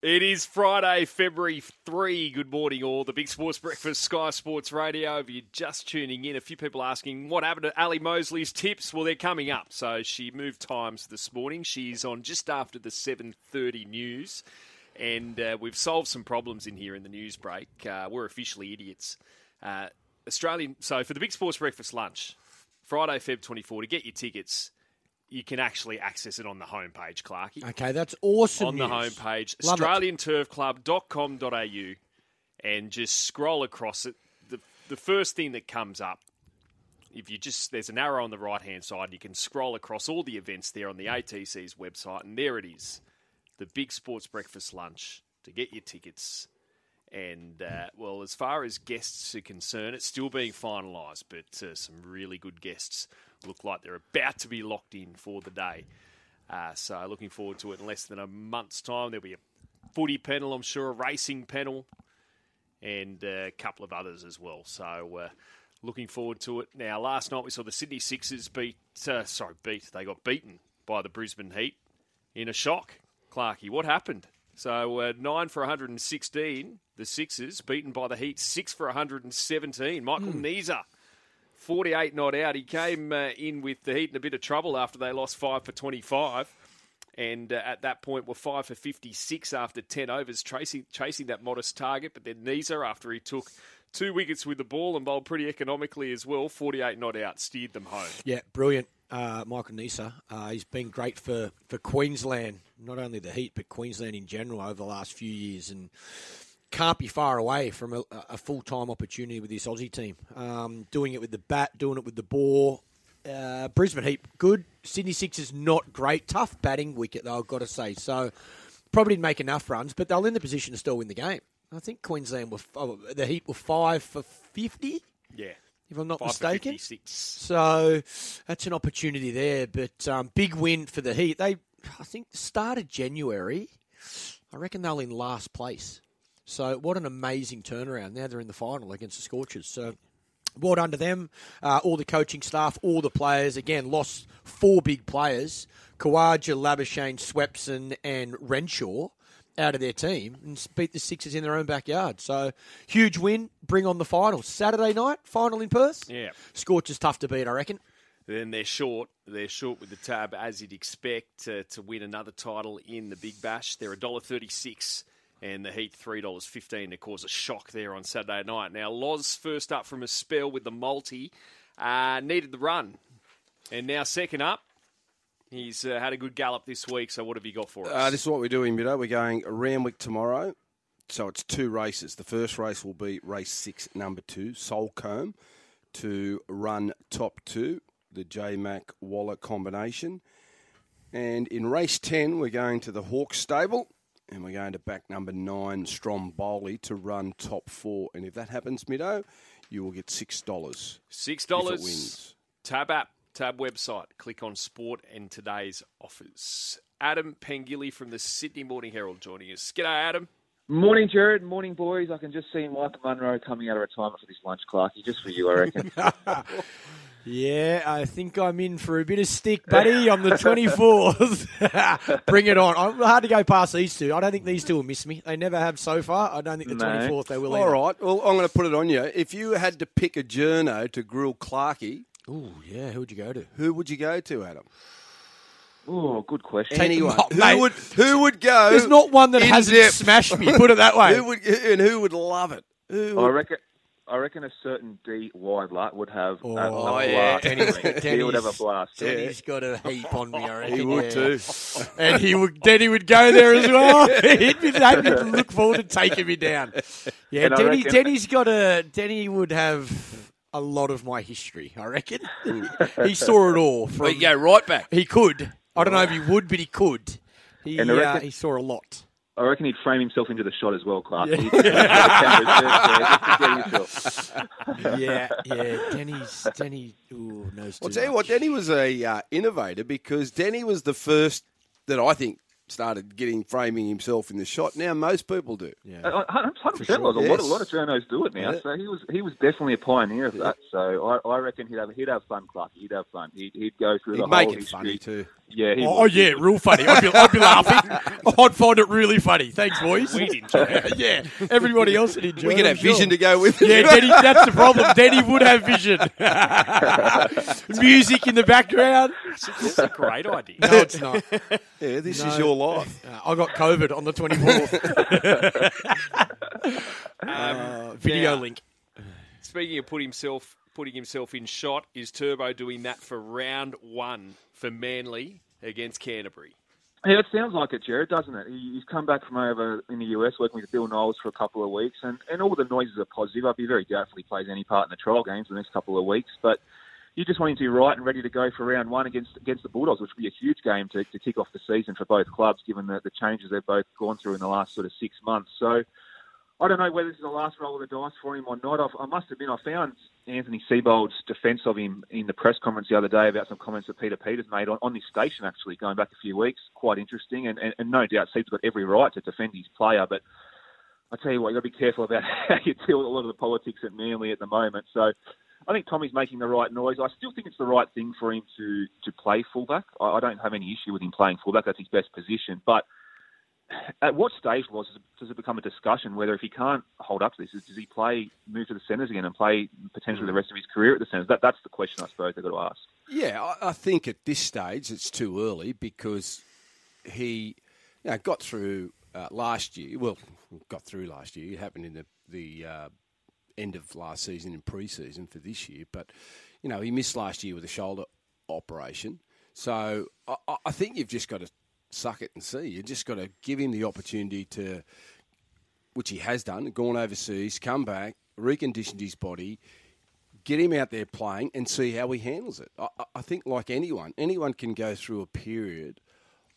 It is Friday, February 3. Good morning, all. The Big Sports Breakfast, Sky Sports Radio. If you're just tuning in, a few people asking what happened to Ali Mosley's tips. Well, they're coming up. So she moved times this morning. She's on just after the 7.30 news. And uh, we've solved some problems in here in the news break. Uh, we're officially idiots. Uh, Australian. So for the Big Sports Breakfast lunch, Friday, Feb 24, to get your tickets, you can actually access it on the homepage, Clarky Okay, that's awesome. on the news. homepage, Love it. australianturfclub.com.au, and just scroll across it. The, the first thing that comes up, if you just, there's an arrow on the right hand side, you can scroll across all the events there on the ATC's website, and there it is the Big Sports Breakfast Lunch to get your tickets. And, uh, well, as far as guests are concerned, it's still being finalised, but uh, some really good guests look like they're about to be locked in for the day. Uh, so looking forward to it in less than a month's time. There'll be a footy panel, I'm sure, a racing panel, and uh, a couple of others as well. So uh, looking forward to it. Now, last night we saw the Sydney Sixers beat, uh, sorry, beat, they got beaten by the Brisbane Heat in a shock. Clarkey, what happened? So uh, nine for 116, the Sixers beaten by the Heat, six for 117. Michael Neser 48 not out. He came uh, in with the Heat in a bit of trouble after they lost 5 for 25. And uh, at that point, were 5 for 56 after 10 overs, chasing, chasing that modest target. But then Neser, after he took two wickets with the ball and bowled pretty economically as well, 48 not out, steered them home. Yeah, brilliant. Uh, Michael Neser. Uh, he's been great for, for Queensland, not only the Heat, but Queensland in general over the last few years. And can't be far away from a, a full time opportunity with this Aussie team. Um, doing it with the bat, doing it with the ball. Uh, Brisbane Heat, good. Sydney Sixers, not great. Tough batting wicket, though, I've got to say. So probably didn't make enough runs, but they'll in the position to still win the game. I think Queensland were, oh, the Heat were five for 50, Yeah. if I'm not 5 mistaken. 56. So that's an opportunity there. But um, big win for the Heat. They, I think, start of January. I reckon they were in last place. So what an amazing turnaround. Now they're in the final against the Scorchers. So well done to them, uh, all the coaching staff, all the players. Again, lost four big players: Khawaja, Labuschagne, Swepson, and Renshaw out of their team and beat the Sixers in their own backyard. So huge win. Bring on the final Saturday night final in Perth. Yeah. Scorchers tough to beat, I reckon. Then they're short. They're short with the tab, as you'd expect, uh, to win another title in the Big Bash. They're $1.36 and the Heat $3.15 to cause a shock there on Saturday night. Now, Loz first up from a spell with the multi, uh, needed the run. And now second up, he's uh, had a good gallop this week. So what have you got for us? Uh, this is what we're doing, Middo. We're going Randwick tomorrow. So it's two races. The first race will be race six, number two, Solcombe, to run top two, the J Mac Waller combination. And in race 10, we're going to the Hawk stable and we're going to back number nine, Stromboli, to run top four. And if that happens, Middo, you will get $6. Six dollars. wins. Tab app, tab website. Click on sport and today's offers. Adam Pengilly from the Sydney Morning Herald joining us. G'day, Adam. Morning, Jared. Morning, boys. I can just see Michael Munro coming out of retirement for this lunch, Clarky. Just for you, I reckon. Yeah, I think I'm in for a bit of stick, buddy, on the 24th. Bring it on. I'm hard to go past these two. I don't think these two will miss me. They never have so far. I don't think the No. 24th they will. All either. right. Well, I'm going to put it on you. If you had to pick a journo to grill Clarkey, oh yeah. Who'd you go to? who would you go to, Adam? oh, good question. Anyone. Oh, mate. who would who would go? There's not one that hasn't depth? smashed me. Put it that way. Who would and who would love it? Who I reckon. I reckon a certain D Weidler would have Oh, a, a yeah. blast. Denny's- he would have a blast. Denny's got a heap on me, I reckon. he would yeah. too. And he would, Denny would go there as well. He'd be they'd look forward to taking me down. Yeah, And Denny, reckon- Denny's got a Denny would have a lot of my history. I reckon he saw it all. From, Well, you go right back. He could. I don't know if he would, but he could. He And I uh, he saw a lot. I reckon he'd frame himself into the shot as well, Clarky. He'd just get himself. Yeah, yeah. Denny's Denny. Ooh, knows I'll too tell you what. Denny was a uh, innovator because Denny was the first that I think started getting framing himself in the shot. Now most people do. Yeah. Hundred percent. sure. A lot, a lot of journos do it now. Yeah. So he was he was definitely a pioneer of that. So I, I reckon he'd have he'd have fun, Clark. He'd have fun. He'd, he'd go through He'd the make whole it history. funny too. Yeah. He Oh would. yeah, real funny. I'd be, I'd be laughing. I'd find it really funny. Thanks, boys. We'd enjoy it. yeah, everybody else would enjoy. We it, could I'm have vision to go with it. Yeah, Denny, that's the problem. Denny would have vision. Music in the background. It's a great idea. No, it's not. yeah, this No. is your life. Uh, I got COVID on the 24th. uh, video now- link. Speaking of put himself putting himself in shot, is Turbo doing that for round one for Manly against Canterbury? Yeah, it sounds like it, Jared, doesn't it? He's come back from over in the US working with Bill Knowles for a couple of weeks, and, and all the noises are positive. I'd be very doubtful he plays any part in the trial games for the next couple of weeks, but you just want him to be right and ready to go for round one against against the Bulldogs, which would be a huge game to, to kick off the season for both clubs, given the, the changes they've both gone through in the last sort of six months. So I don't know whether this is the last roll of the dice for him or not. I've, I must admit, I found Anthony Seibold's defence of him in the press conference the other day about some comments that Peter Peters made on, on this station, actually, going back a few weeks. Quite interesting, and, and, and no doubt Seib's got every right to defend his player, but I tell you what, you've got to be careful about how you deal with a lot of the politics at Manly at the moment. So I think Tommy's making the right noise. I still think it's the right thing for him to, to play fullback. I, I don't have any issue with him playing fullback. That's his best position. But at what stage was does it become a discussion whether if he can't hold up to this, does he play move to the centres again and play potentially the rest of his career at the centres? That that's the question I suppose they've got to ask. Yeah, I, I think at this stage it's too early because he you know, got through uh, last year. Well, got through last year. It happened in the the uh, end of last season in pre-season for this year, but you know he missed last year with a shoulder operation. So I, I- think you've just got to suck it and see. You've just got to give him the opportunity to, which he has done, gone overseas, come back, reconditioned his body, get him out there playing and see how he handles it. I- I think, like anyone, anyone can go through a period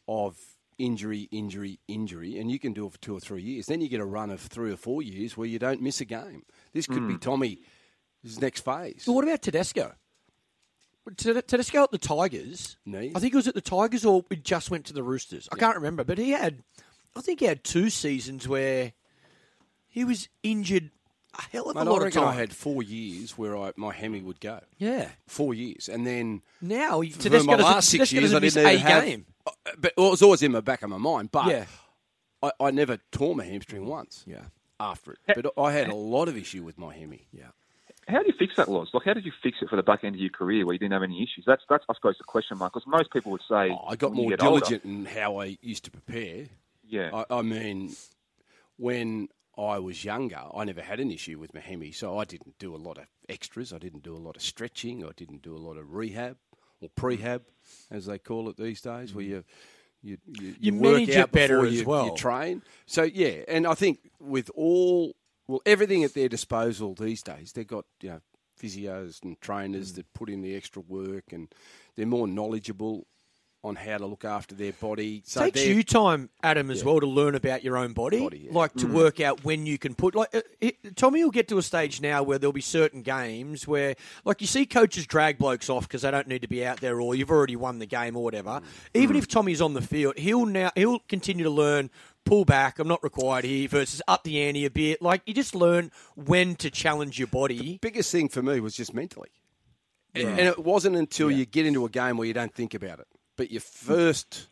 of injury, injury, injury, and you can do it for two or three years. Then you get a run of three or four years where you don't miss a game. This could be Tommy's next phase. But what about Tedesco? Ted- Tedesco at the Tigers. Knees? I think it was at the Tigers or it just went to the Roosters. I can't remember, but he had, I think he had two seasons where he was injured a hell of a lot I of time. I had four years where I, my hemi would go. yeah. Four years, and then Now for Tedesco my last six years, I didn't a even have. game. Uh, But it was always in the back of my mind. But Yeah. I, I never tore my hamstring once. Yeah. After it, but I had a lot of issue with my hemi. Yeah. How do you fix that, Loz? Like, how did you fix it for the back end of your career where you didn't have any issues? That's that's I suppose the question mark because most people would say Oh, I got more get older- diligent in how I used to prepare. Yeah, I, I mean, when I was younger, I never had an issue with my hemi, so I didn't do a lot of extras. I didn't do a lot of stretching. I didn't do a lot of rehab or prehab, mm. as they call it these days, where mm. you you you, You work manage it out better as you, well. You train. So yeah, and I think with all well everything at their disposal these days, they've got you know physios and Mm. trainers that put in the extra work, and they're more knowledgeable on how to look after their body. So it takes you time, Adam, as well, to learn about your own body, Body, yeah. like to mm. work out when you can put. Like uh, it, Tommy will get to a stage now where there'll be certain games where, like, you see coaches drag blokes off because they don't need to be out there, or you've already won the game, or whatever. Mm. Even mm. if Tommy's on the field, he'll now he'll continue to learn. Pull back. I'm not required here. Versus up the ante a bit. Like you just learn when to challenge your body. biggest thing for me was just mentally. And, and it wasn't until you get into a game where you don't think about it. But your first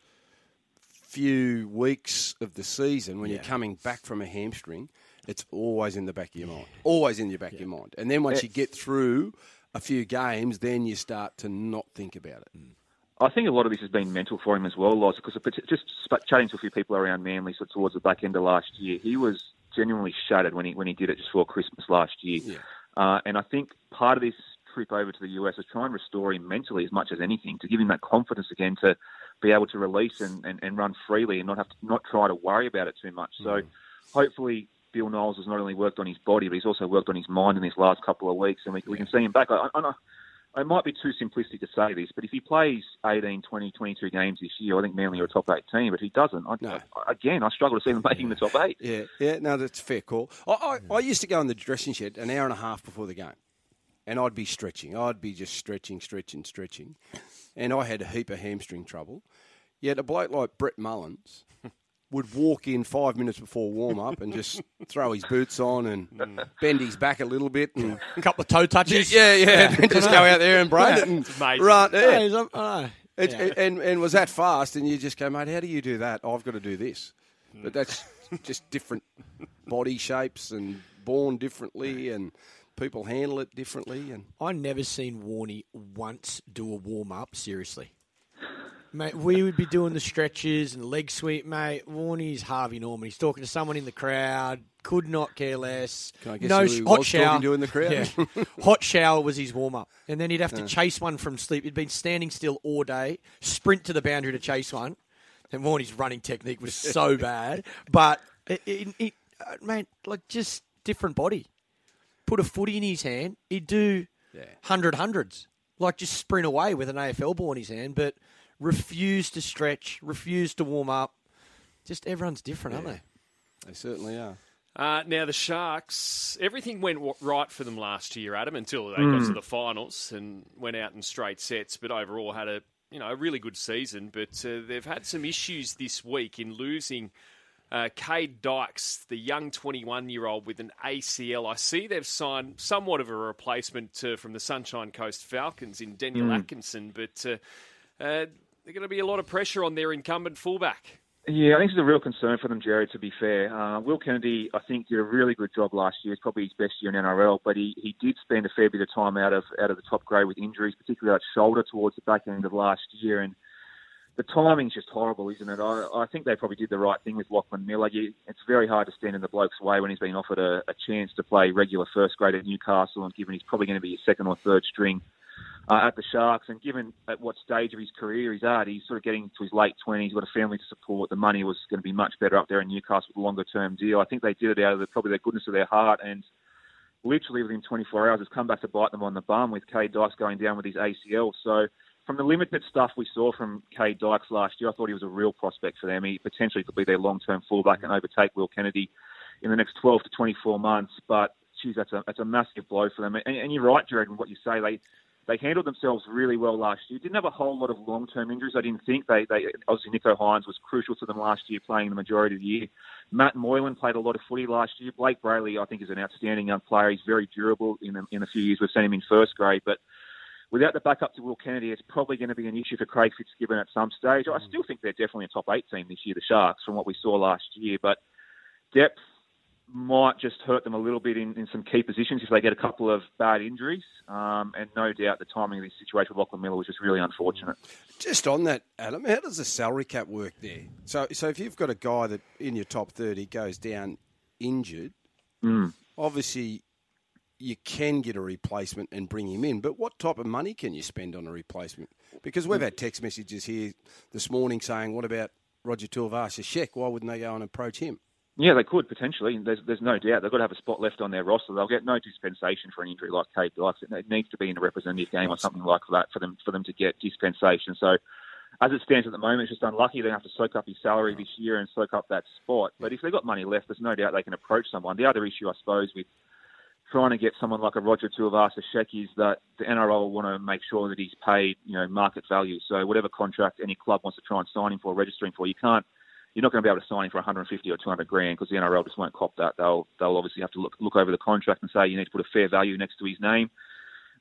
few weeks of the season, when you're coming back from a hamstring, it's always in the back of your mind. Always in your back of your mind. And then once you get through a few games, then you start to not think about it. I think a lot of this has been mental for him as well, Loz, because just chatting to a few people around Manly of towards the back end of last year, he was genuinely shattered when he when he did it just before Christmas last year. Uh, and I think part of this trip over to the US was try and restore him mentally as much as anything, to give him that confidence again to be able to release and, and, and run freely and not have to not try to worry about it too much. So mm. hopefully Bill Knowles has not only worked on his body, but he's also worked on his mind in these last couple of weeks, and we, we can see him back. I, I, I, it might be too simplistic to say this, but if he plays 18, 20, 22 games this year, I think Manly are a top eight team. But he doesn't. I, No. I, again, I struggle to see them making the top eight. Yeah, yeah, no, that's a fair call. I, I, I used to go in the dressing shed an hour and a half before the game, and I'd be stretching. I'd be just stretching, stretching, stretching, and I had a heap of hamstring trouble. Yet a bloke like Brett Mullins would walk in five minutes before warm up and just throw his boots on and bend his back a little bit and A couple of toe touches. yeah, yeah, and just go out there and brain it and amazing. run. Yeah, Yeah. he's a- I know. It, Yeah. and and was that fast, and you just go, mate, how do you do that? I've got to do this, Hmm. but that's just different body shapes and born differently, and people handle it differently, and I never seen Warney once do a warm up seriously. Mate, we would be doing the stretches and leg sweep, mate. Warney's Harvey Norman. He's talking to someone in the crowd. Could not care less. Can I guess no who sh- he hot shower. in the crowd? Yeah. hot shower was his warm up, and then he'd have to chase one from sleep. He'd been standing still all day, sprint to the boundary to chase one, and Warney's running technique was so bad. But it, it, it, uh, mate, like just different body. Put a footy in his hand, he'd do Yeah. hundred hundreds, like just sprint away with an AFL ball in his hand, but refuse to stretch, refuse to warm up. Just everyone's different, aren't they? they certainly are. Uh, now the Sharks, everything went w- right for them last year, Adam, until they got to the finals and went out in straight sets. But overall, had a you know a really good season. But uh, they've had some issues this week in losing uh, Cade Dykes, the young 21 year old with an ACL. I see they've signed somewhat of a replacement uh, from the Sunshine Coast Falcons in Daniel Atkinson, but uh, uh, there's going to be a lot of pressure on their incumbent fullback. Yeah, I think it's a real concern for them, Jared, to be fair. Uh, Will Kennedy, I think, did a really good job last year. It's probably his best year in NRL, but he, he did spend a fair bit of time out of out of the top grade with injuries, particularly that shoulder towards the back end of last year. And the timing's just horrible, isn't it? I, I think they probably did the right thing with Lachlan Miller. You, it's very hard to stand in the bloke's way when he's been offered a, a chance to play regular first grade at Newcastle and given he's probably going to be a second or third string uh, at the Sharks. And given at what stage of his career he's at, he's sort of getting to his late 20s, he's got a family to support. The money was going to be much better up there in Newcastle with a longer term deal. I think they did it out of the, probably the goodness of their heart. And literally within 24 hours, it's come back to bite them on the bum with Cade Dykes going down with his ACL. So from the limited stuff we saw from Cade Dykes last year, I thought he was a real prospect for them. He potentially could be their long-term fullback and overtake Will Kennedy in the next 12 to 24 months. But geez, that's a that's a massive blow for them. And, and you're right, Jared, in what you say. They they handled themselves really well last year. Didn't have a whole lot of long-term injuries. I didn't think they they obviously Nicho Hynes was crucial to them last year, playing the majority of the year. Matt Moylan played a lot of footy last year. Blayke Brailey, I think, is an outstanding young player. He's very durable. In a, in a few years, we've seen him in first grade, but without the backup to Will Kennedy, it's probably going to be an issue for Craig Fitzgibbon at some stage. I still think they're definitely a top eight team this year, the Sharks, from what we saw last year. But depth might just hurt them a little bit in, in some key positions if they get a couple of bad injuries. Um, and no doubt the timing of this situation with Lachlan Miller was just really unfortunate. Just on that, Adam, how does the salary cap work there? So, so if you've got a guy that in your top thirty goes down injured, obviously you can get a replacement and bring him in. But what type of money can you spend on a replacement? Because we've had text messages here this morning saying, "What about Roger Tuivasa-Sheck? Why wouldn't they go and approach him?" Yeah, they could potentially. There's, there's no doubt they've got to have a spot left on their roster. They'll get no dispensation for an injury like Dykes. It it needs to be in a representative game or something like that for them for them to get dispensation. So, as it stands at the moment, it's just unlucky. They have to soak up his salary this year and soak up that spot. But if they've got money left, there's no doubt they can approach someone. The other issue, I suppose, with trying to get someone like a Roger Tuivasa Sheck is that the NRL want to make sure that he's paid, you know, market value. So whatever contract any club wants to try and sign him for, registering for, you can't. You're not going to be able to sign him for 150 or 200 grand because the NRL just won't cop that. They'll they'll obviously have to look look over the contract and say you need to put a fair value next to his name.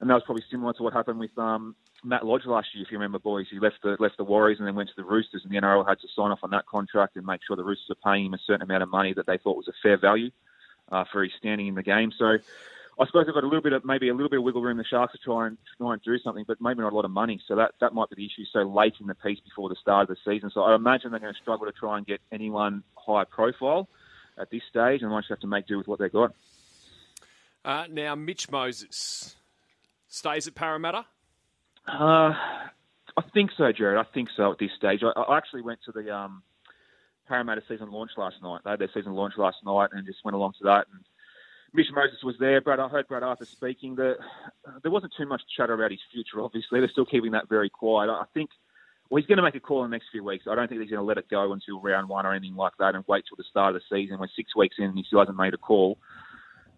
And that was probably similar to what happened with um, Matt Lodge last year, if you remember, boys. He left the left the Warriors and then went to the Roosters, and the NRL had to sign off on that contract and make sure the Roosters are paying him a certain amount of money that they thought was a fair value uh, for his standing in the game. So I suppose they've got a little bit of maybe a little bit of wiggle room the Sharks to try and try and do something, but maybe not a lot of money. So that that might be the issue so late in the piece before the start of the season. So I imagine they're going to struggle to try and get anyone high profile at this stage, and might just have to make do with what they've got. Uh, now, Mitch Moses stays at Parramatta. Uh, I think so, Jared. I think so at this stage. I, I actually went to the um, Parramatta season launch last night. They had their season launch last night and just went along to that. And Mitch Moses was there. Brad, I heard Brad Arthur speaking. The, uh, there wasn't too much chatter about his future, obviously. They're still keeping that very quiet. I think well, he's going to make a call in the next few weeks. I don't think he's going to let it go until round one or anything like that and wait till the start of the season. We're six weeks in and he still hasn't made a call.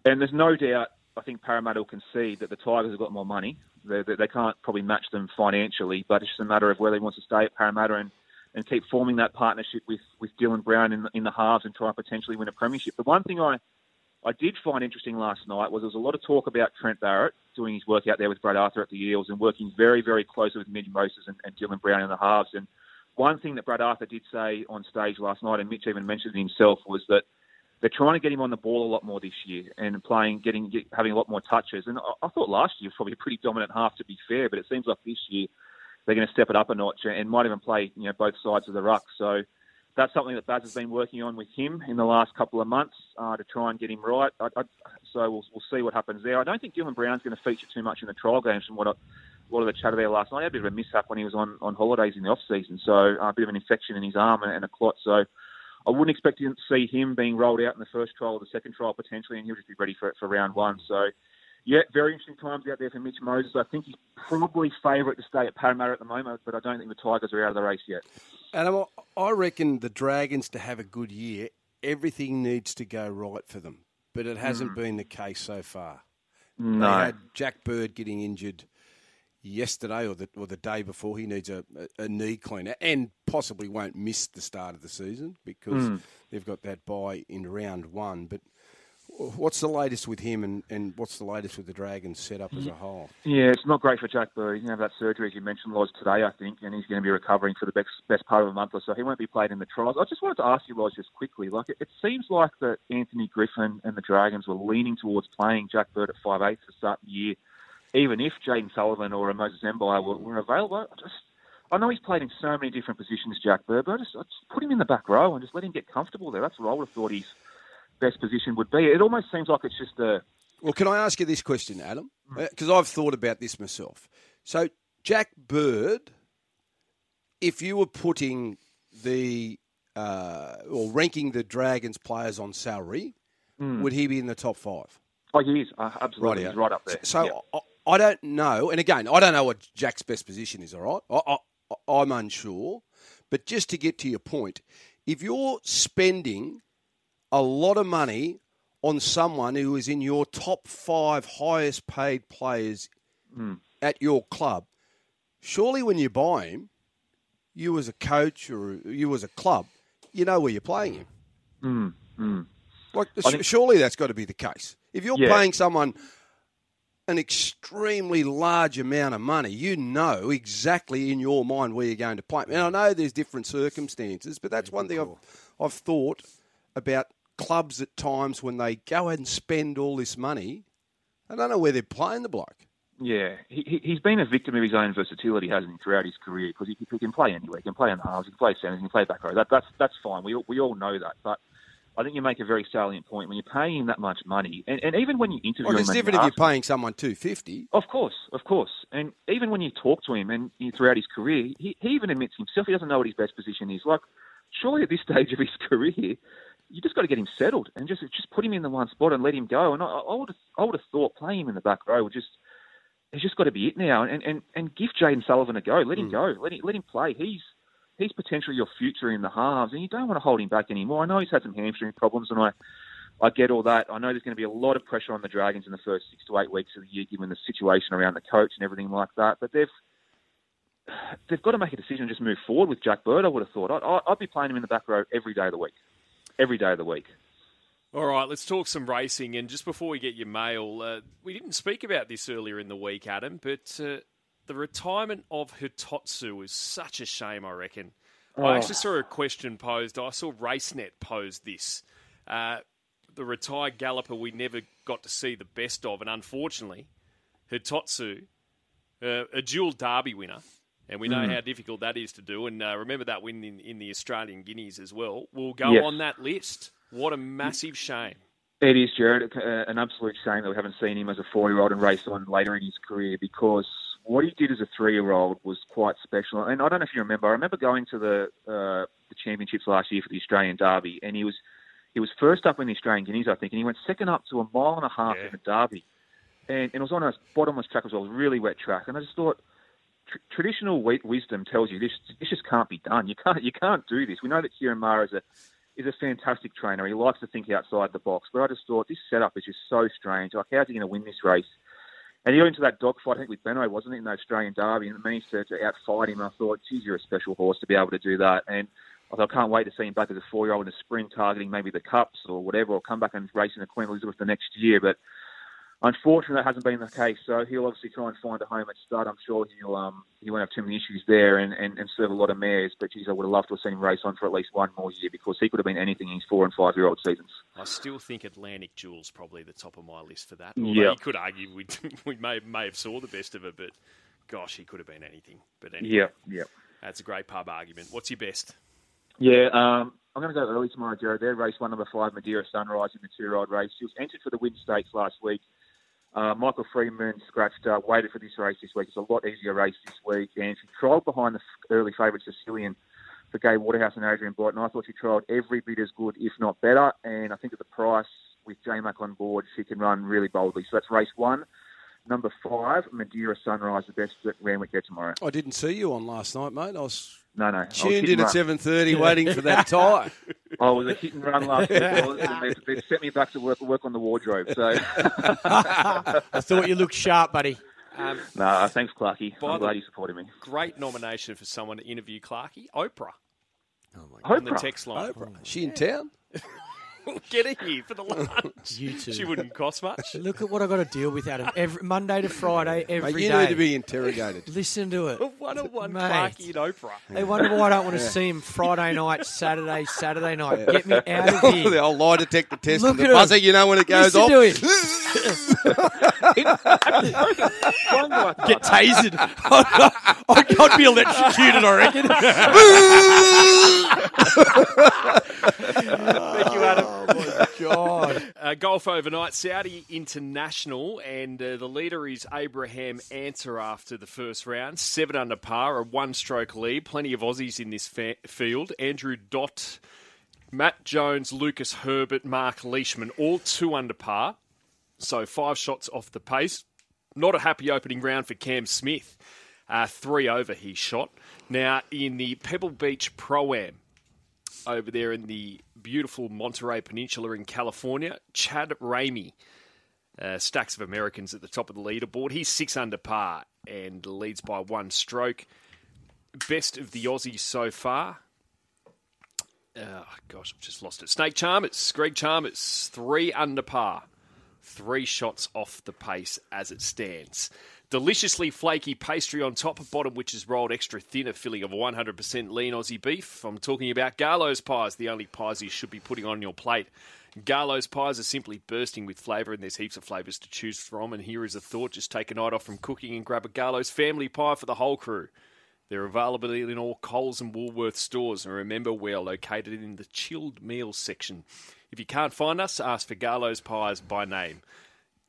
And there's no doubt, I think Parramatta will concede that the Tigers have got more money. They, they, they can't probably match them financially, but it's just a matter of whether he wants to stay at Parramatta and and keep forming that partnership with, with Dylan Brown in the, in the halves and try and potentially win a premiership. The one thing I I did find interesting last night was there was a lot of talk about Trent Barrett doing his work out there with Brad Arthur at the Eels and working very, very closely with Mitch Moses and, and Dylan Brown in the halves. And one thing that Brad Arthur did say on stage last night, and Mitch even mentioned it himself, was that they're trying to get him on the ball a lot more this year and playing, getting, get, having a lot more touches. And I, I thought last year was probably a pretty dominant half, to be fair, but it seems like this year they're going to step it up a notch and might even play, you know, both sides of the ruck. So that's something that Baz has been working on with him in the last couple of months uh, to try and get him right. I, I, so we'll, we'll see what happens there. I don't think Dylan Brown's going to feature too much in the trial games from what I, a lot of the chatter there last night. He had a bit of a mishap when he was on, on holidays in the off season, so uh, a bit of an infection in his arm and, and a clot. So I wouldn't expect to see him being rolled out in the first trial or the second trial potentially, and he'll just be ready for for round one. So yeah, very interesting times out there for Mitch Moses. I think he's probably favourite to stay at Parramatta at the moment, but I don't think the Tigers are out of the race yet. And I reckon the Dragons to have a good year, everything needs to go right for them, but it hasn't mm. been the case so far. No. They had Jack Bird getting injured yesterday or the or the day before. He needs a, a, a knee cleaner and possibly won't miss the start of the season because mm. they've got that bye in round one. But What's the latest with him, and, and what's the latest with the Dragons set up as a mm-hmm. whole? Yeah, it's not great for Jack Bird. He's going to have that surgery, as you mentioned, Loz, today, I think, and he's going to be recovering for the best, best part of a month or so. He won't be played in the trials. I just wanted to ask you, Loz, just quickly. Like, it, it seems like that Anthony Griffin and the Dragons were leaning towards playing Jack Bird at five eight to start the year, even if Jayden Sullivan or Moses Mbye were, were available. I just I know he's played in so many different positions, Jack Bird, but I just, I just put him in the back row and just let him get comfortable there. That's what I would have thought he's best position would be. It almost seems like it's just a. Well, can I ask you this question, Adam? Because mm. I've thought about this myself. So, Jack Bird, if you were putting the uh, or ranking the Dragons players on salary, mm. would he be in the top five? Oh, he is. Uh, absolutely. Right He's right up there. So, yeah. I, I, don't know. And again, I don't know what Jack's best position is, all right? I, I, I'm unsure. But just to get to your point, if you're spending a lot of money on someone who is in your top five highest paid players mm. at your club, surely when you buy him, you as a coach or you as a club, you know where you're playing him. Mm. Mm. Like, think, surely that's got to be the case. If you're yeah. paying someone an extremely large amount of money, you know exactly in your mind where you're going to play. And I know there's different circumstances, but that's one thing I've, I've thought about clubs at times when they go and spend all this money, I don't know where they're playing the bloke. Yeah, he, he's been a victim of his own versatility, hasn't he, throughout his career? Because he, he, can play anywhere. He can play in the halves, he can play centres, he can play back row. That, that's that's fine. We we all know that. But I think you make a very salient point when you're paying him that much money, and, and even when you interview well, him. It's different if you're paying someone two fifty. Of course, of course, and even when you talk to him and throughout his career, he, he even admits himself he doesn't know what his best position is. Like, surely at this stage of his career, you just got to get him settled and just just put him in the one spot and let him go. And I, I would have, I would have thought playing him in the back row would just it's just got to be it now. And and, and give Jayden Sullivan a go. Let him mm. go. Let him let him play. He's he's potentially your future in the halves, and you don't want to hold him back anymore. I know he's had some hamstring problems, and I. I get all that. I know there's going to be a lot of pressure on the Dragons in the first six to eight weeks of the year, given the situation around the coach and everything like that. But they've they've got to make a decision and just move forward with Jack Bird. I would have thought I'd, I'd be playing him in the back row every day of the week every day of the week. All right, let's talk some racing. And just before we get your mail, uh, we didn't speak about this earlier in the week, Adam, but uh, the retirement of Hitotsu is such a shame, I reckon. Oh. I actually saw a question posed. I saw RaceNet pose this. Uh, the retired galloper we never got to see the best of, and unfortunately, Hitotsu, uh, a dual derby winner, and we know mm. how difficult that is to do. And uh, remember that win in, in, the Australian Guineas as well. Will go yes. on that list. What a massive shame. It is, Jared. An absolute shame that we haven't seen him as a four-year-old and race on later in his career because what he did as a three-year-old was quite special. And I don't know if you remember. I remember going to the uh, the championships last year for the Australian Derby, and he was he was first up in the Australian Guineas, I think, and he went second up to a mile and a half yeah. in the Derby, and, and it was on a bottomless track as well, a really wet track. And I just thought traditional wisdom tells you this this just can't be done. You can't you can't do this. We know that Maher is a is a fantastic trainer. He likes to think outside the box. But I just thought this setup is just so strange. Like how's he going to win this race? And he got into that dogfight, I think, with Benaud, wasn't it, in the Australian Derby, and managed to, to outfight him. I thought, geez, you're a special horse to be able to do that. And I thought, I can't wait to see him back as a four-year-old in the spring, targeting maybe the Cups or whatever, or come back and race in the Queen Elizabeth the next year. But unfortunately, that hasn't been the case. So he'll obviously try and find a home at stud. I'm sure he'll um, he won't have too many issues there and, and, and serve a lot of mares. But geez, I would have loved to have seen him race on for at least one more year because he could have been anything in his four and five year old seasons. I still think Atlantic Jewel's probably the top of my list for that. Although Yeah. you could argue we we may may have saw the best of it, but gosh, he could have been anything. But anyway, Yeah, yeah. that's a great pub argument. What's your best? Yeah, um, I'm going to go early tomorrow, Jared. There, race one, number five, Madeira Sunrise in the two-year-old race. She was entered for the Win Stakes last week. Uh, Michael Freeman scratched up, waited for this race this week. It's a lot easier race this week, and she trialled behind the early favourite Sicilian for Gai Waterhouse and Adrian Bright, and I thought she trialled every bit as good, if not better. And I think at the price with J-Mac on board, she can run really boldly. So that's race one. Number five, Madeira Sunrise, the best that Randwick get tomorrow. I didn't see you on last night, mate. I was No, no. I tuned in at seven thirty, waiting for that tie. I was a hit and run last week, and they've, they've sent me back to work work on the wardrobe. So, I thought you looked sharp, buddy. Um, no, thanks, Clarky. By I'm the- glad you supported me. great nomination for someone to interview Clarkey, Oprah Oh my god. on the text line. Oprah. She in town? Get her here for the lunch. You two. She wouldn't cost much. Look at what I got to deal with, Adam. Every Monday to Friday, every Mate, day. you need to be interrogated. Listen to it. One on one, Mate. Clarkey and Oprah. They wonder why I don't want to see him Friday night, Saturday, Saturday night. Get me out of the here. old lie detector test Look and the at him. you know when it goes Listen off. to him. Get tasered. I'd, I'd be electrocuted, I reckon. Thank you, Adam. God. Uh, golf overnight, Saudi International, and uh, the leader is Abraham Ancer after the first round. Seven under par, a one stroke lead. Plenty of Aussies in this fa- field. Andrew Dodt, Matt Jones, Lucas Herbert, Mark Leishman, all two under par. So five shots off the pace. Not a happy opening round for Cam Smith. Uh, three over he shot. Now, in the Pebble Beach Pro Am, over there in the beautiful Monterey Peninsula in California. Chad Ramey, uh, stacks of Americans at the top of the leaderboard. He's six under par and leads by one stroke. Best of the Aussies so far. Oh, gosh, I've just lost it. Snake Chalmers, Greg Chalmers, three under par. Three shots off the pace as it stands. Deliciously flaky pastry on top, bottom which is rolled extra thin, a filling of 100% lean Aussie beef. I'm talking about Garlo's pies, the only pies you should be putting on your plate. Garlo's pies are simply bursting with flavour, and there's heaps of flavours to choose from. And here is a thought just take a night off from cooking and grab a Garlo's family pie for the whole crew. They're available in all Coles and Woolworth stores. And remember, we're located in the chilled meals section. If you can't find us, ask for Garlo's Pies by name.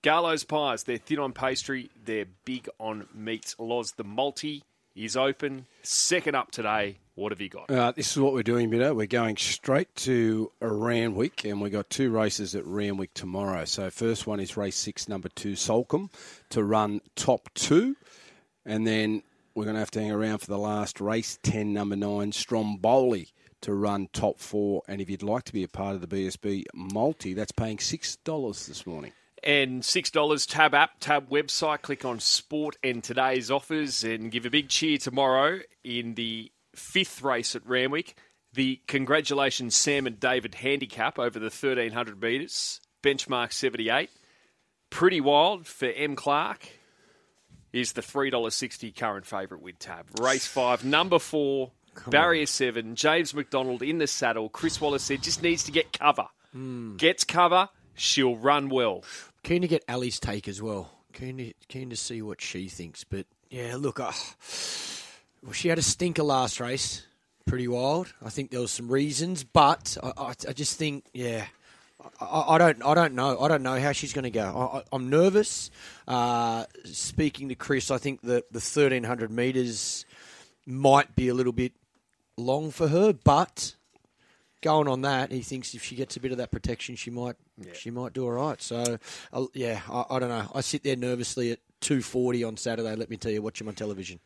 Garlo's Pies, they're thin on pastry, they're big on meats. Loz, the multi is open. Second up today. What have you got? Uh, this is what we're doing, Bitter. We're going straight to Randwick, and we've got two races at Randwick tomorrow. So, first one is race six, number two, Solcombe, to run top two. And then we're going to have to hang around for the last race, 10, number nine, Stromboli, to run top four. And if you'd like to be a part of the BSB multi, that's paying $6 this morning. And $6 Tab app, Tab website. Click on Sport and today's offers and give a big cheer tomorrow in the fifth race at Randwick. The congratulations Sam and David handicap over the 1300 metres, benchmark 78. Pretty wild for M. Clark is the $3.60 current favourite with Tab. Race 5, number 4, barrier 7, James McDonald in the saddle. Chris Waller said just needs to get cover. Hmm. Gets cover, she'll run well. Keen to get Ali's take as well. Keen to, keen to see what she thinks. But yeah, look, uh, well, she had a stinker last race. Pretty wild. I think there was some reasons, but I, I, I just think, yeah, I, I don't, I don't know. I don't know how she's going to go. I, I'm nervous. Uh, speaking to Chris, I think that the 1300 meters might be a little bit long for her, but going on that, he thinks if she gets a bit of that protection, she might she might do all right. So, uh, yeah, I, I don't know. I sit there nervously at two forty on Saturday. Let me tell you, watching on television.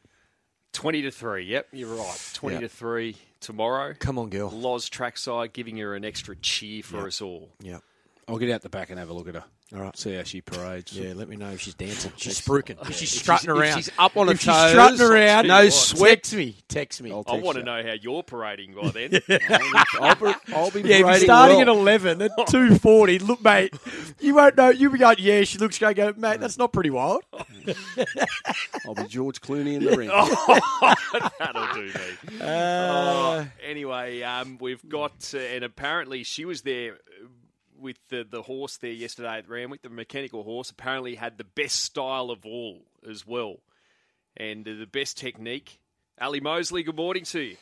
20 to 3. Yep, you're right. 20 Yeah. to 3 tomorrow. Come on, girl. Loz trackside giving her an extra cheer for us all. Yeah. I'll get out the back and have a look at her. All right. See how she parades. Yeah, let me know if she's dancing. She's spruiking. If she's strutting if around. she's up on her if she's strutting around. no no sweat. Text me. Text me. I'll I want to know how you're parading by then. I'll be, I'll be Yeah, if parading starting well. at 11 at 240, look, mate, you won't know. You'll be going, yeah, she looks great. Go, mate, that's not pretty wild. I'll be George Clooney in the ring. That'll do me. Uh, Oh, anyway, um, we've got, uh, and apparently she was there uh, with the, the horse there yesterday at Randwick. The mechanical horse apparently had the best style of all as well, and uh, the best technique. Ali Mosley, good morning to you.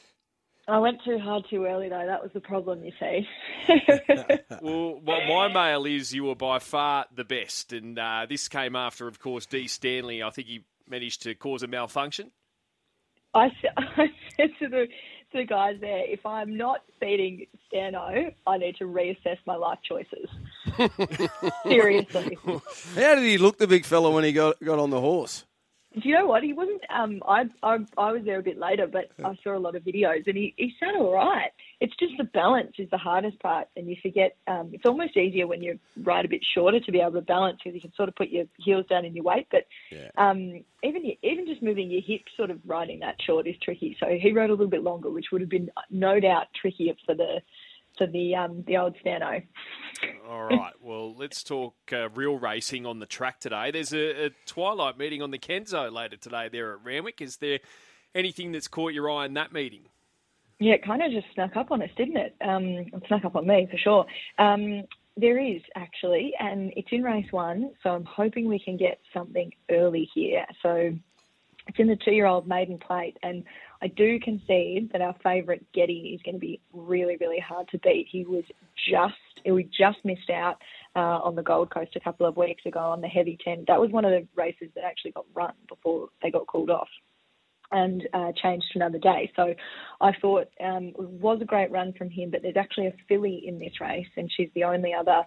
I went too hard too early though. That was the problem, you see. Well, what my mail is you were by far the best, and uh, this came after, of course, D. Stanley. I think he managed to cause a malfunction. I, I said to the the guys there, if I'm not beating Stano, I need to reassess my life choices. Seriously. How did he look, the big fella, when he got got on the horse? Do you know what? He wasn't. Um, I, I I was there a bit later, but I saw a lot of videos, and he, he sounded all right. It's just the balance is the hardest part, and you forget. Um, it's almost easier when you ride a bit shorter to be able to balance because you can sort of put your heels down in your weight. But um, even y- even just moving your hips, sort of riding that short, is tricky. So he rode a little bit longer, which would have been no doubt trickier for the for the um, the old Stano. All right. Well, let's talk uh, real racing on the track today. There's a, a twilight meeting on the Kenso later today there at Randwick. Is there anything that's caught your eye in that meeting? Yeah, it kind of just snuck up on us, didn't it? Um, it snuck up on me for sure. Um, there is actually, and it's in race one, so I'm hoping we can get something early here. So it's in the two-year-old maiden plate, and I do concede that our favourite Getty is going to be really, really hard to beat. He was just, we just missed out uh, on the Gold Coast a couple of weeks ago on the heavy ten. That was one of the races that actually got run before they got called off and uh, changed to another day. So I thought um, it was a great run from him, but there's actually a filly in this race, and she's the only other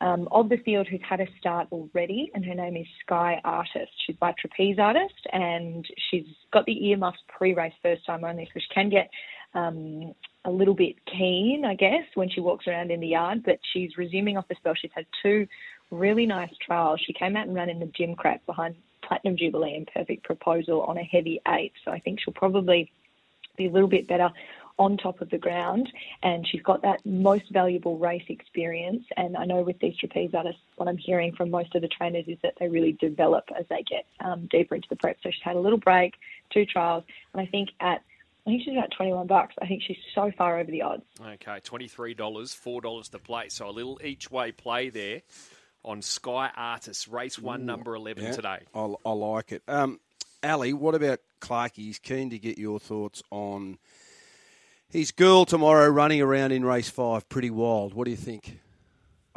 um, of the field who's had a start already, and her name is Sky Artist. She's by Trapeze Artist, and she's got the earmuffs pre-race first time only, so she can get um, a little bit keen, I guess, when she walks around in the yard. But she's resuming off the spell. She's had two really nice trials. She came out and ran in the gym crack behind Platinum Jubilee and Perfect Proposal on a heavy eight, so I think she'll probably be a little bit better on top of the ground. And she's got that most valuable race experience. And I know with these trapeze artists what I'm hearing from most of the trainers is that they really develop as they get um, deeper into the prep. So she's had a little break two trials. And I think at I think she's about 21 bucks. I think she's so far over the odds. Okay, twenty-three dollars, four dollars to play. So a little each way play there on Sky Artists, race one, number eleven Yeah, today. I, I like it. Um, Ali, what about Clarkey? He's keen to get your thoughts on his girl tomorrow running around in race five. Pretty wild. What do you think?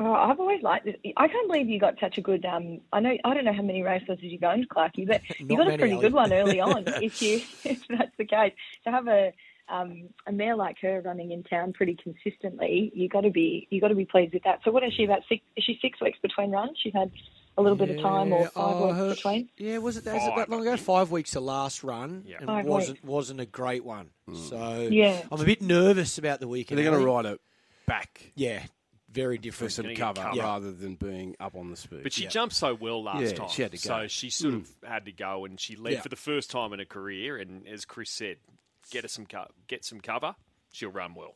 Oh, I've always liked it. I can't believe you got such a good. Um, I know I don't know how many races you've owned, Clarky, but you Not got a pretty Ali. good one early on. if you if that's the case, to have a um, a mare like her running in town pretty consistently, you got to be you got to be pleased with that. So what is she about six? Is she six weeks between runs? She's had a little bit of time or Yeah, five oh, weeks her- between. Yeah, was it, was it Five, that long ago? Five weeks the last run, Yeah. and Five wasn't wasn't a great one. So Yeah. I'm a bit nervous about the So weekend. they're going to ride it back Yeah, very different. some Gonna cover, cover. rather than being up on the speed. But she Yeah. jumped so well last Yeah, time, she had to so she sort of had to go, and she led Yeah. for the first time in her career. And as Chris said, get her some co- get some cover, she'll run well.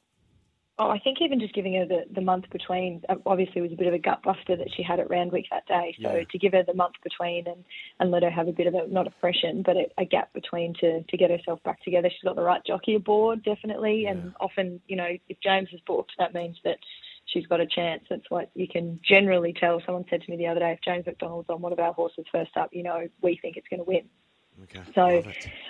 Oh, I think even just giving her the, the month between, uh, obviously, was a bit of a gut buster that she had at Randwick that day. So Yeah. to give her the month between and, and let her have a bit of a, not a freshen, but a, a gap between to, to get herself back together. She's got the right jockey aboard, definitely. And often, you know, if James is booked, that means that she's got a chance. That's what you can generally tell. Someone said to me the other day, if James McDonald's on one of our horses first up, you know, we think it's going to win. Okay, So.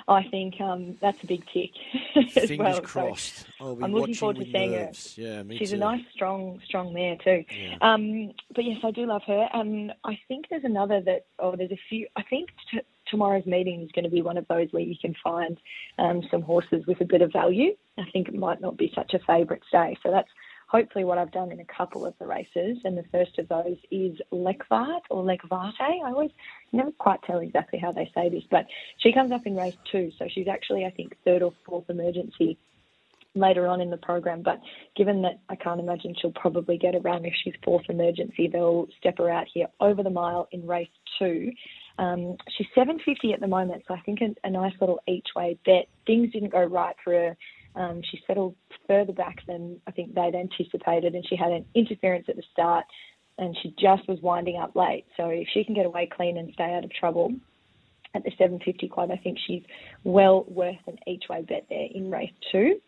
I think um, that's a big tick. as Fingers well. So- crossed. I'll be I'm looking forward to seeing her. Yeah, me She's too. a nice, strong, strong mare too. Yeah. Um, but yes, I do love her. And I think there's another that, oh, there's a few. I think t- tomorrow's meeting is going to be one of those where you can find um, some horses with a bit of value. I think it might not be such a favourite stay. So that's hopefully what I've done in a couple of the races. And the first of those is Lekvart or Lekvarte. I always never quite tell exactly how they say this, but she comes up in race two. So she's actually, I think, third or fourth emergency later on in the program. But given that I can't imagine she'll probably get a run if she's fourth emergency, they'll step her out here over the mile in race two. Um, she's 750 at the moment, so I think a, a nice little each way bet. Things didn't go right for her. Um, she settled further back than I think they'd anticipated, and she had an interference at the start, and she just was winding up late. So if she can get away clean and stay out of trouble at the 750 club, I think she's well worth an each way bet there in race two.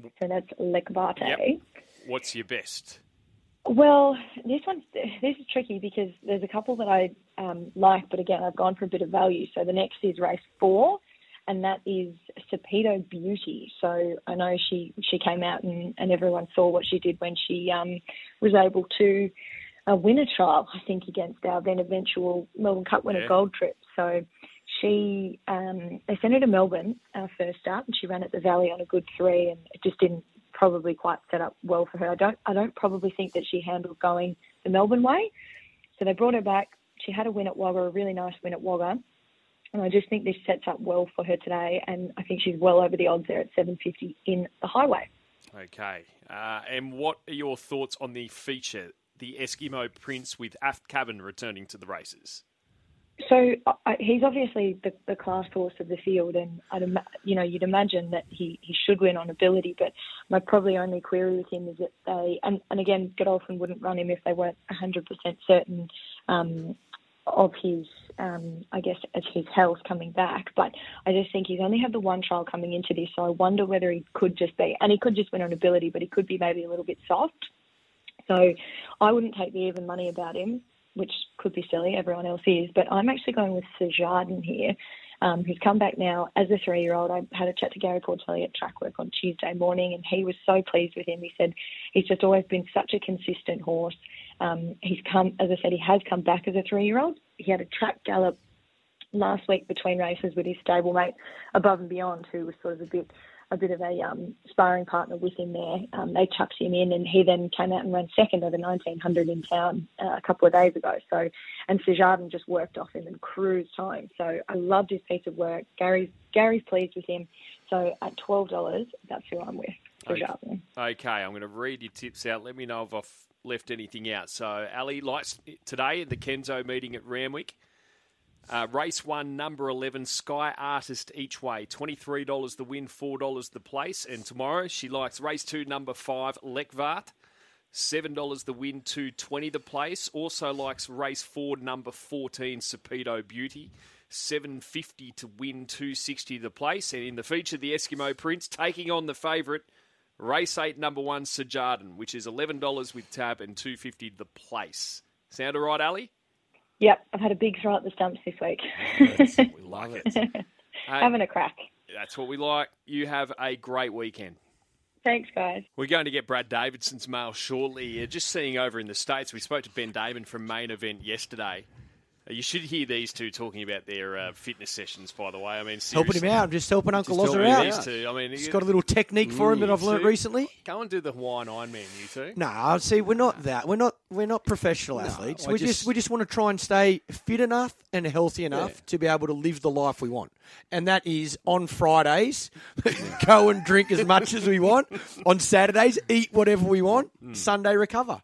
So that's Lekvate. Yep. What's your best? Well, this one's this is tricky because there's a couple that I um, like, but again, I've gone for a bit of value. So the next is race four, and that is Sepedo Beauty. So I know she she came out and, and everyone saw what she did when she um, was able to uh, win a trial, I think, against our then eventual Melbourne Cup winner Yeah. Gold Trip. So she um, they sent her to Melbourne our first start, and she ran at the Valley on a good three, and it just didn't probably quite set up well for her. I don't I don't probably think that she handled going the Melbourne way. So they brought her back. She had a win at Wagga, a really nice win at Wagga. And I just think this sets up well for her today, and I think she's well over the odds there at 750 in the highway. Okay. Uh, and what are your thoughts on the feature, the Eskimo Prince with Aft Cabin returning to the races? So I, he's obviously the, the class horse of the field, and I'd ima- you know you'd imagine that he, he should win on ability. But my probably only query with him is that they and, and again Godolphin wouldn't run him if they weren't 100% certain um, of his um, I guess of his health coming back. But I just think he's only had the one trial coming into this, so I wonder whether he could just be and he could just win on ability, but he could be maybe a little bit soft. So I wouldn't take the even money about him which could be silly, everyone else is, but I'm actually going with Sejardin here, um, who's come back now as a three year old. I had a chat to Gary Portelli at track work on Tuesday morning, and he was so pleased with him. He said he's just always been such a consistent horse. Um, he's come, as I said, he has come back as a three year old. He had a track gallop last week between races with his stablemate Above and Beyond, who was sort of a bit a bit of a um, sparring partner with him there. Um, they chucked him in, and he then came out and ran second over 1900 in town uh, a couple of days ago. So, and Sejardin just worked off him and cruised home. So I loved his piece of work. Gary's Gary's pleased with him. So at twelve dollars, that's who I'm with. Okay. Okay, I'm going to read your tips out. Let me know if I've left anything out. So, Ali likes today the Kenso meeting at Randwick. Uh, race one, number 11, Sky Artist each way. $23 the win, $4 the place. And tomorrow she likes race two, number five, Lekvart. $7 the win, 220 the place. Also likes race four, number 14, Sepedo Beauty. 750 to win, 260 the place. And in the feature, the Eskimo Prince taking on the favourite, race eight, number one, Sejardin, which is $11 with tab and 250 the place. Sound all right, Ali? Yep, I've had a big throw at the stumps this week. We love it. Hey, Having a crack. that's what we like. You have a great weekend. Thanks, guys. We're going to get Brad Davidson's mail shortly. Uh, Just seeing over in the States, we spoke to Ben Damon from Main Event yesterday. You should hear these two talking about their uh, fitness sessions, by the way. I mean, Helping him out. I'm just helping Uncle Just Loza out. These two, I mean, he's got a little technique for him that I've learnt two. recently. Go and do the Hawaiian Ironman, you two. No, see, we're not that. We're not. We're not professional athletes. I We just, just- we just want to try and stay fit enough and healthy enough Yeah. to be able to live the life we want, and that is on Fridays, go and drink as much as we want. On Saturdays, eat whatever we want. Mm. Sunday, recover.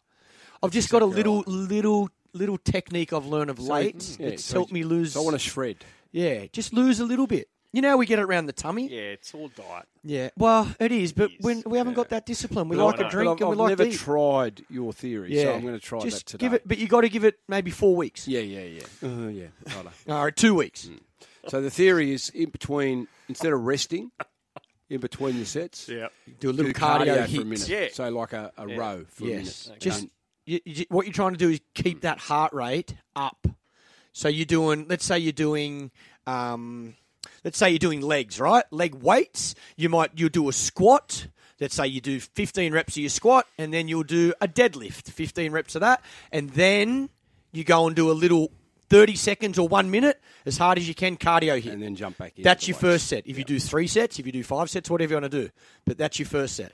I've just got a little, little, little technique I've learned of late. yeah, it's so helped me lose. So I want to shred. yeah, just lose a little bit. You know, how we get it around the tummy. Yeah, it's all diet. Yeah, well, it is, but It is, when we haven't got that discipline, we But like I a know. drink I've, and we I've like never to eat. tried your theory, Yeah, so I'm going to try just that today. give it, but you got to give it maybe four weeks. Yeah, yeah, yeah. Uh, yeah. All right, two weeks. So the theory is in between, instead of resting, in between the sets, Yeah. Do a little do cardio, cardio, for a minute. Yeah. So like a, a Yeah. row for Yes, a minute. just And- you, you, what you're trying to do is keep that heart rate up. So you're doing, let's say you're doing, um, let's say you're doing legs, right? Leg weights. You might you'll do a squat. Let's say you do 15 reps of your squat, and then you'll do a deadlift, 15 reps of that, and then you go and do a little 30 seconds or one minute as hard as you can cardio hit. and then jump back in. That's your first set. If you do three sets, if you do five sets, whatever you want to do, but that's your first set.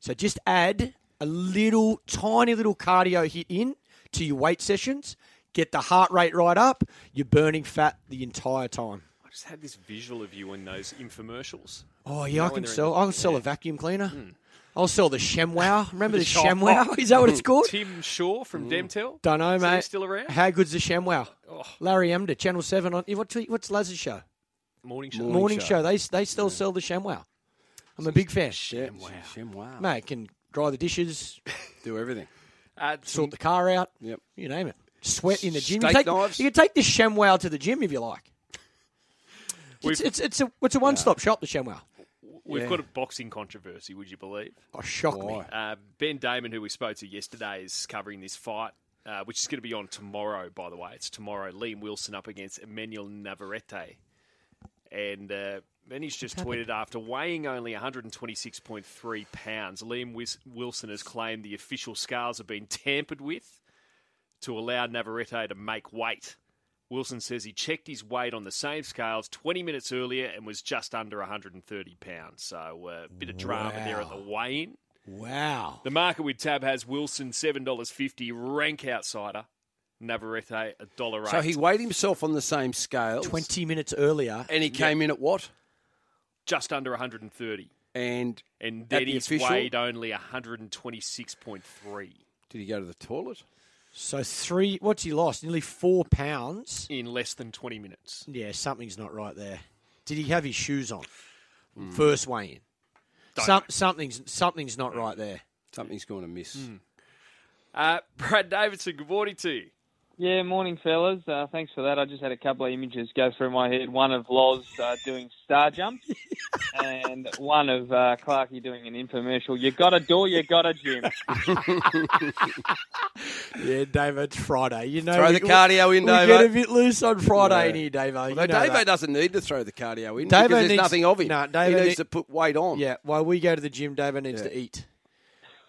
So just add a little, tiny little cardio hit in to your weight sessions. Get the heart rate right up. You're burning fat the entire time. I just had this visual of you in those infomercials. Oh yeah, know I can they're in sell. I'll sell yeah. a vacuum cleaner. Hmm. I'll sell the ShamWow. Remember the, The Shop- ShamWow? Is that what it's hmm. called? Tim Shaw from hmm. Demtel. Don't know, Is he mate. still around? How good's the ShamWow? Oh. Larry Emdur, Channel Seven on. What's what's Laz's show? Morning show. Morning Morning show. show. They they still sell the ShamWow. I'm a big fan. Yeah, Shem, wow. Mate, can dry the dishes, Do everything. Uh, sort the car out. Yep. You name it. Sweat in the gym. Steak you, take, knives. you can take the ShamWow to the gym if you like. It's, We've- it's, it's a it's a one stop shop. The ShamWow. We've got a boxing controversy, would you believe? Oh, shock me. Uh, ben Damon, who we spoke to yesterday, is covering this fight, uh, which is going to be on tomorrow, by the way. It's tomorrow. Liam Wilson up against Emmanuel Navarrete. And uh, Benny's just tweeted after weighing only 126.3 pounds, Liam Wilson has claimed the official scales have been tampered with to allow Navarrete to make weight. Wilson says he checked his weight on the same scales 20 minutes earlier and was just under 130 pounds. So uh, a bit of drama there at the Wow. weigh-in. Wow. The market with Tab has Wilson seven dollars fifty, rank outsider. Navarrete a dollar eight. So he weighed himself on the same scale. Twenty minutes earlier. And he came in at what? Just under 130, And and At then the he's official? weighed only 126.3 did he go to the toilet? So three. What's he lost? Nearly four pounds. in less than 20 minutes. Yeah, something's not right there. Did he have his shoes on? First weigh in. Don't Some, something's something's not right there. Something's going to miss. Uh, Brad Davidson, good morning to you. Yeah, morning, fellas. Uh, thanks for that. I just had a couple of images go through my head. One of Loz uh, doing star jumps, and one of uh, Clarkey doing an infomercial. You got a door, you got a gym. Yeah, Dave, it's Friday. You know, Throw we- the cardio in, we Davo. get a bit loose on Friday Yeah. in here, Davo. Although you Davo doesn't need to throw the cardio in Davo because there's needs- nothing of him. No, he needs need- to put weight on. Yeah, while we go to the gym, Davo needs Yeah. to eat.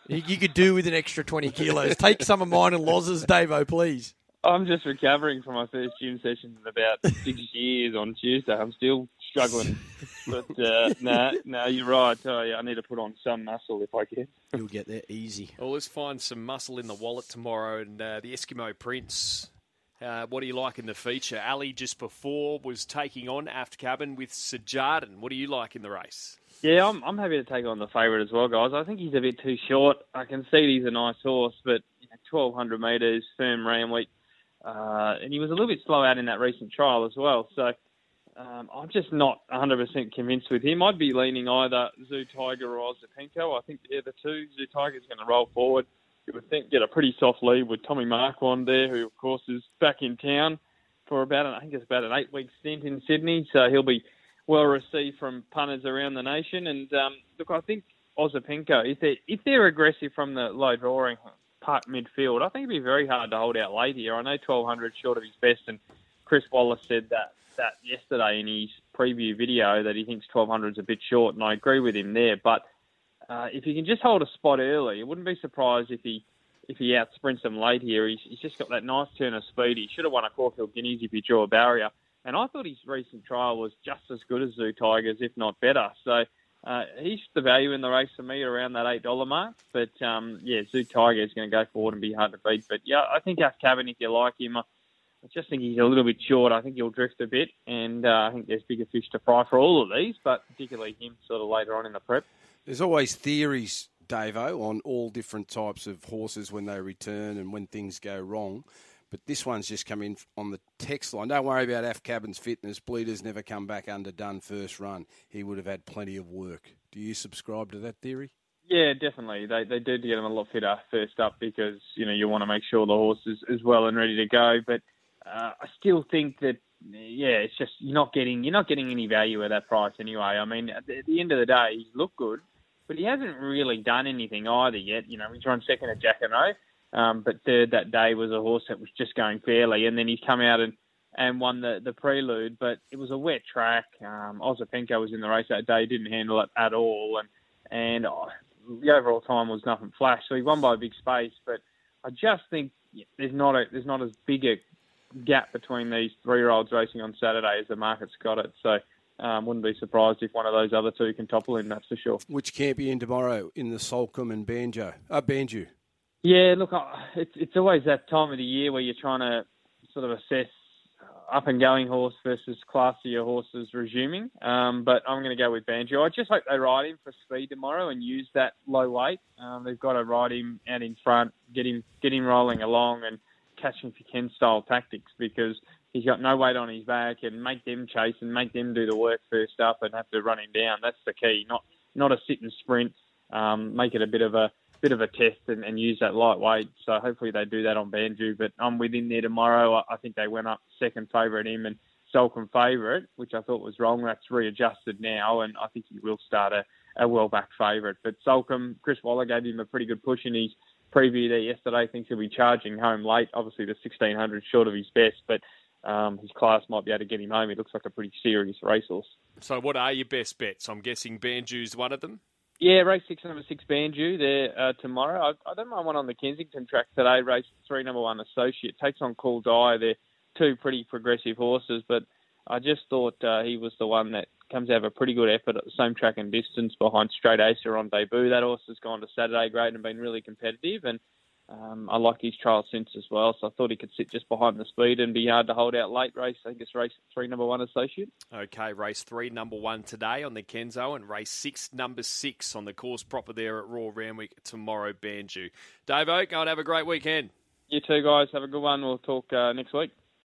You, you could do with an extra 20 kilos. Take some of mine and Loz's, Davo, please. I'm just recovering from my first gym session in about six years on Tuesday. I'm still struggling. But uh, no, no, you're right. Uh, yeah, I need to put on some muscle if I can. You'll get there easy. Well, let's find some muscle in the wallet tomorrow. And uh, the Eskimo Prince, uh, what do you like in the feature? Ali just before was taking on Aft Cabin with Sejardin. What do you like in the race? Yeah, I'm, I'm happy to take on the favourite as well, guys. I think he's a bit too short. I can see he's a nice horse, but you know, 1,200 metres, firm ram weight. Uh, and he was a little bit slow out in that recent trial as well. So um, I'm just not 100% convinced with him. I'd be leaning either Zoo Tiger or Ozapenko. I think they're the two. Zoo Tiger's going to roll forward. You would think get a pretty soft lead with Tommy Marquand there, who of course is back in town for about an, I think it's about an eight week stint in Sydney. So he'll be well received from punters around the nation. And um, look, I think Ozapenko, if they're, if they're aggressive from the low drawing part midfield, I think it'd be very hard to hold out late here. I know 1200 short of his best, and Chris Waller said that that yesterday in his preview video that he thinks 1200 is a bit short, and I agree with him there. But uh, if he can just hold a spot early, I wouldn't be surprised if he if he out sprints them late here. He's, he's just got that nice turn of speed. He should have won a Caulfield Guineas if he drew a barrier. And I thought his recent trial was just as good as Zoo Tigers, if not better. So uh, he's the value in the race for me around that eight dollar mark. But um, yeah, Zoo Tiger is going to go forward and be hard to beat. But yeah, I think Aft Cabin, if you like him, I I just think he's a little bit short. I think he'll drift a bit, and uh, I think there's bigger fish to fry for all of these, but particularly him sort of later on in the prep. There's always theories, Davo, on all different types of horses when they return and when things go wrong. But this one's just come in on the text line. Don't worry about Aft Cabin's fitness. Bleeder's never come back underdone first run. He would have had plenty of work. Do you subscribe to that theory? Yeah, definitely. They they do get him a lot fitter first up because you know you want to make sure the horse is, is well and ready to go. But uh, I still think that yeah, it's just you're not getting you're not getting any value at that price anyway. I mean, at the, at the end of the day, he's looked good, but he hasn't really done anything either yet. You know, he's run second at Jack and O, um, but third that day was a horse that was just going fairly, and then he's come out and and won the the prelude, but it was a wet track. Um, Ozapenko was in the race that day, didn't handle it at all, and and oh, the overall time was nothing flash. So he won by a big space, but I just think there's not a there's not as big a gap between these three year olds racing on Saturday as the market's got it. So um, wouldn't be surprised if one of those other two can topple him. That's for sure. Which are you in tomorrow? In the Solcombe and Banjo? Uh, Banjo. Yeah, look, it's it's always that time of the year where you're trying to sort of assess. up and going horse versus classier horses resuming. Um, but I'm going to go with Banjo. I just hope they ride him for speed tomorrow and use that low weight. Um, they've got to ride him out in front, get him get him rolling along, and catch him if you style tactics because he's got no weight on his back and make them chase and make them do the work first up and have to run him down. That's the key. Not not a sit and sprint. Um, make it a bit of a bit of a test and, and use that lightweight. So hopefully they do that on Banjo. But I'm within there tomorrow. I, I think they went up second favourite him and Solcombe favourite, which I thought was wrong. That's readjusted now, and I think he will start a, a well-backed favourite. But Solcombe, Chris Waller gave him a pretty good push in his preview there yesterday. Thinks he'll be charging home late. Obviously, the 1600 short of his best, but um, his class might be able to get him home. He looks like a pretty serious racehorse. So, what are your best bets? I'm guessing Banjo's one of them. Yeah, race six, number six, Banjo there uh, tomorrow. I, I, don't mind one on the Kensington track today. Race three, number one, Associate takes on Cool Die. They're two pretty progressive horses, but I just thought uh, he was the one that comes out of a pretty good effort at the same track and distance behind Straight Acer on debut. That horse has gone to Saturday grade and been really competitive, and um, I like his trial sense as well, so I thought he could sit just behind the speed and be hard to hold out late race. I think it's race three, number one, associate. Okay, race three, number one today on the Kenso, and race six, number six on the course proper there at Royal Randwick tomorrow, Banjo. Dave Oak, go and have a great weekend. You too, guys. Have a good one. We'll talk uh, next week.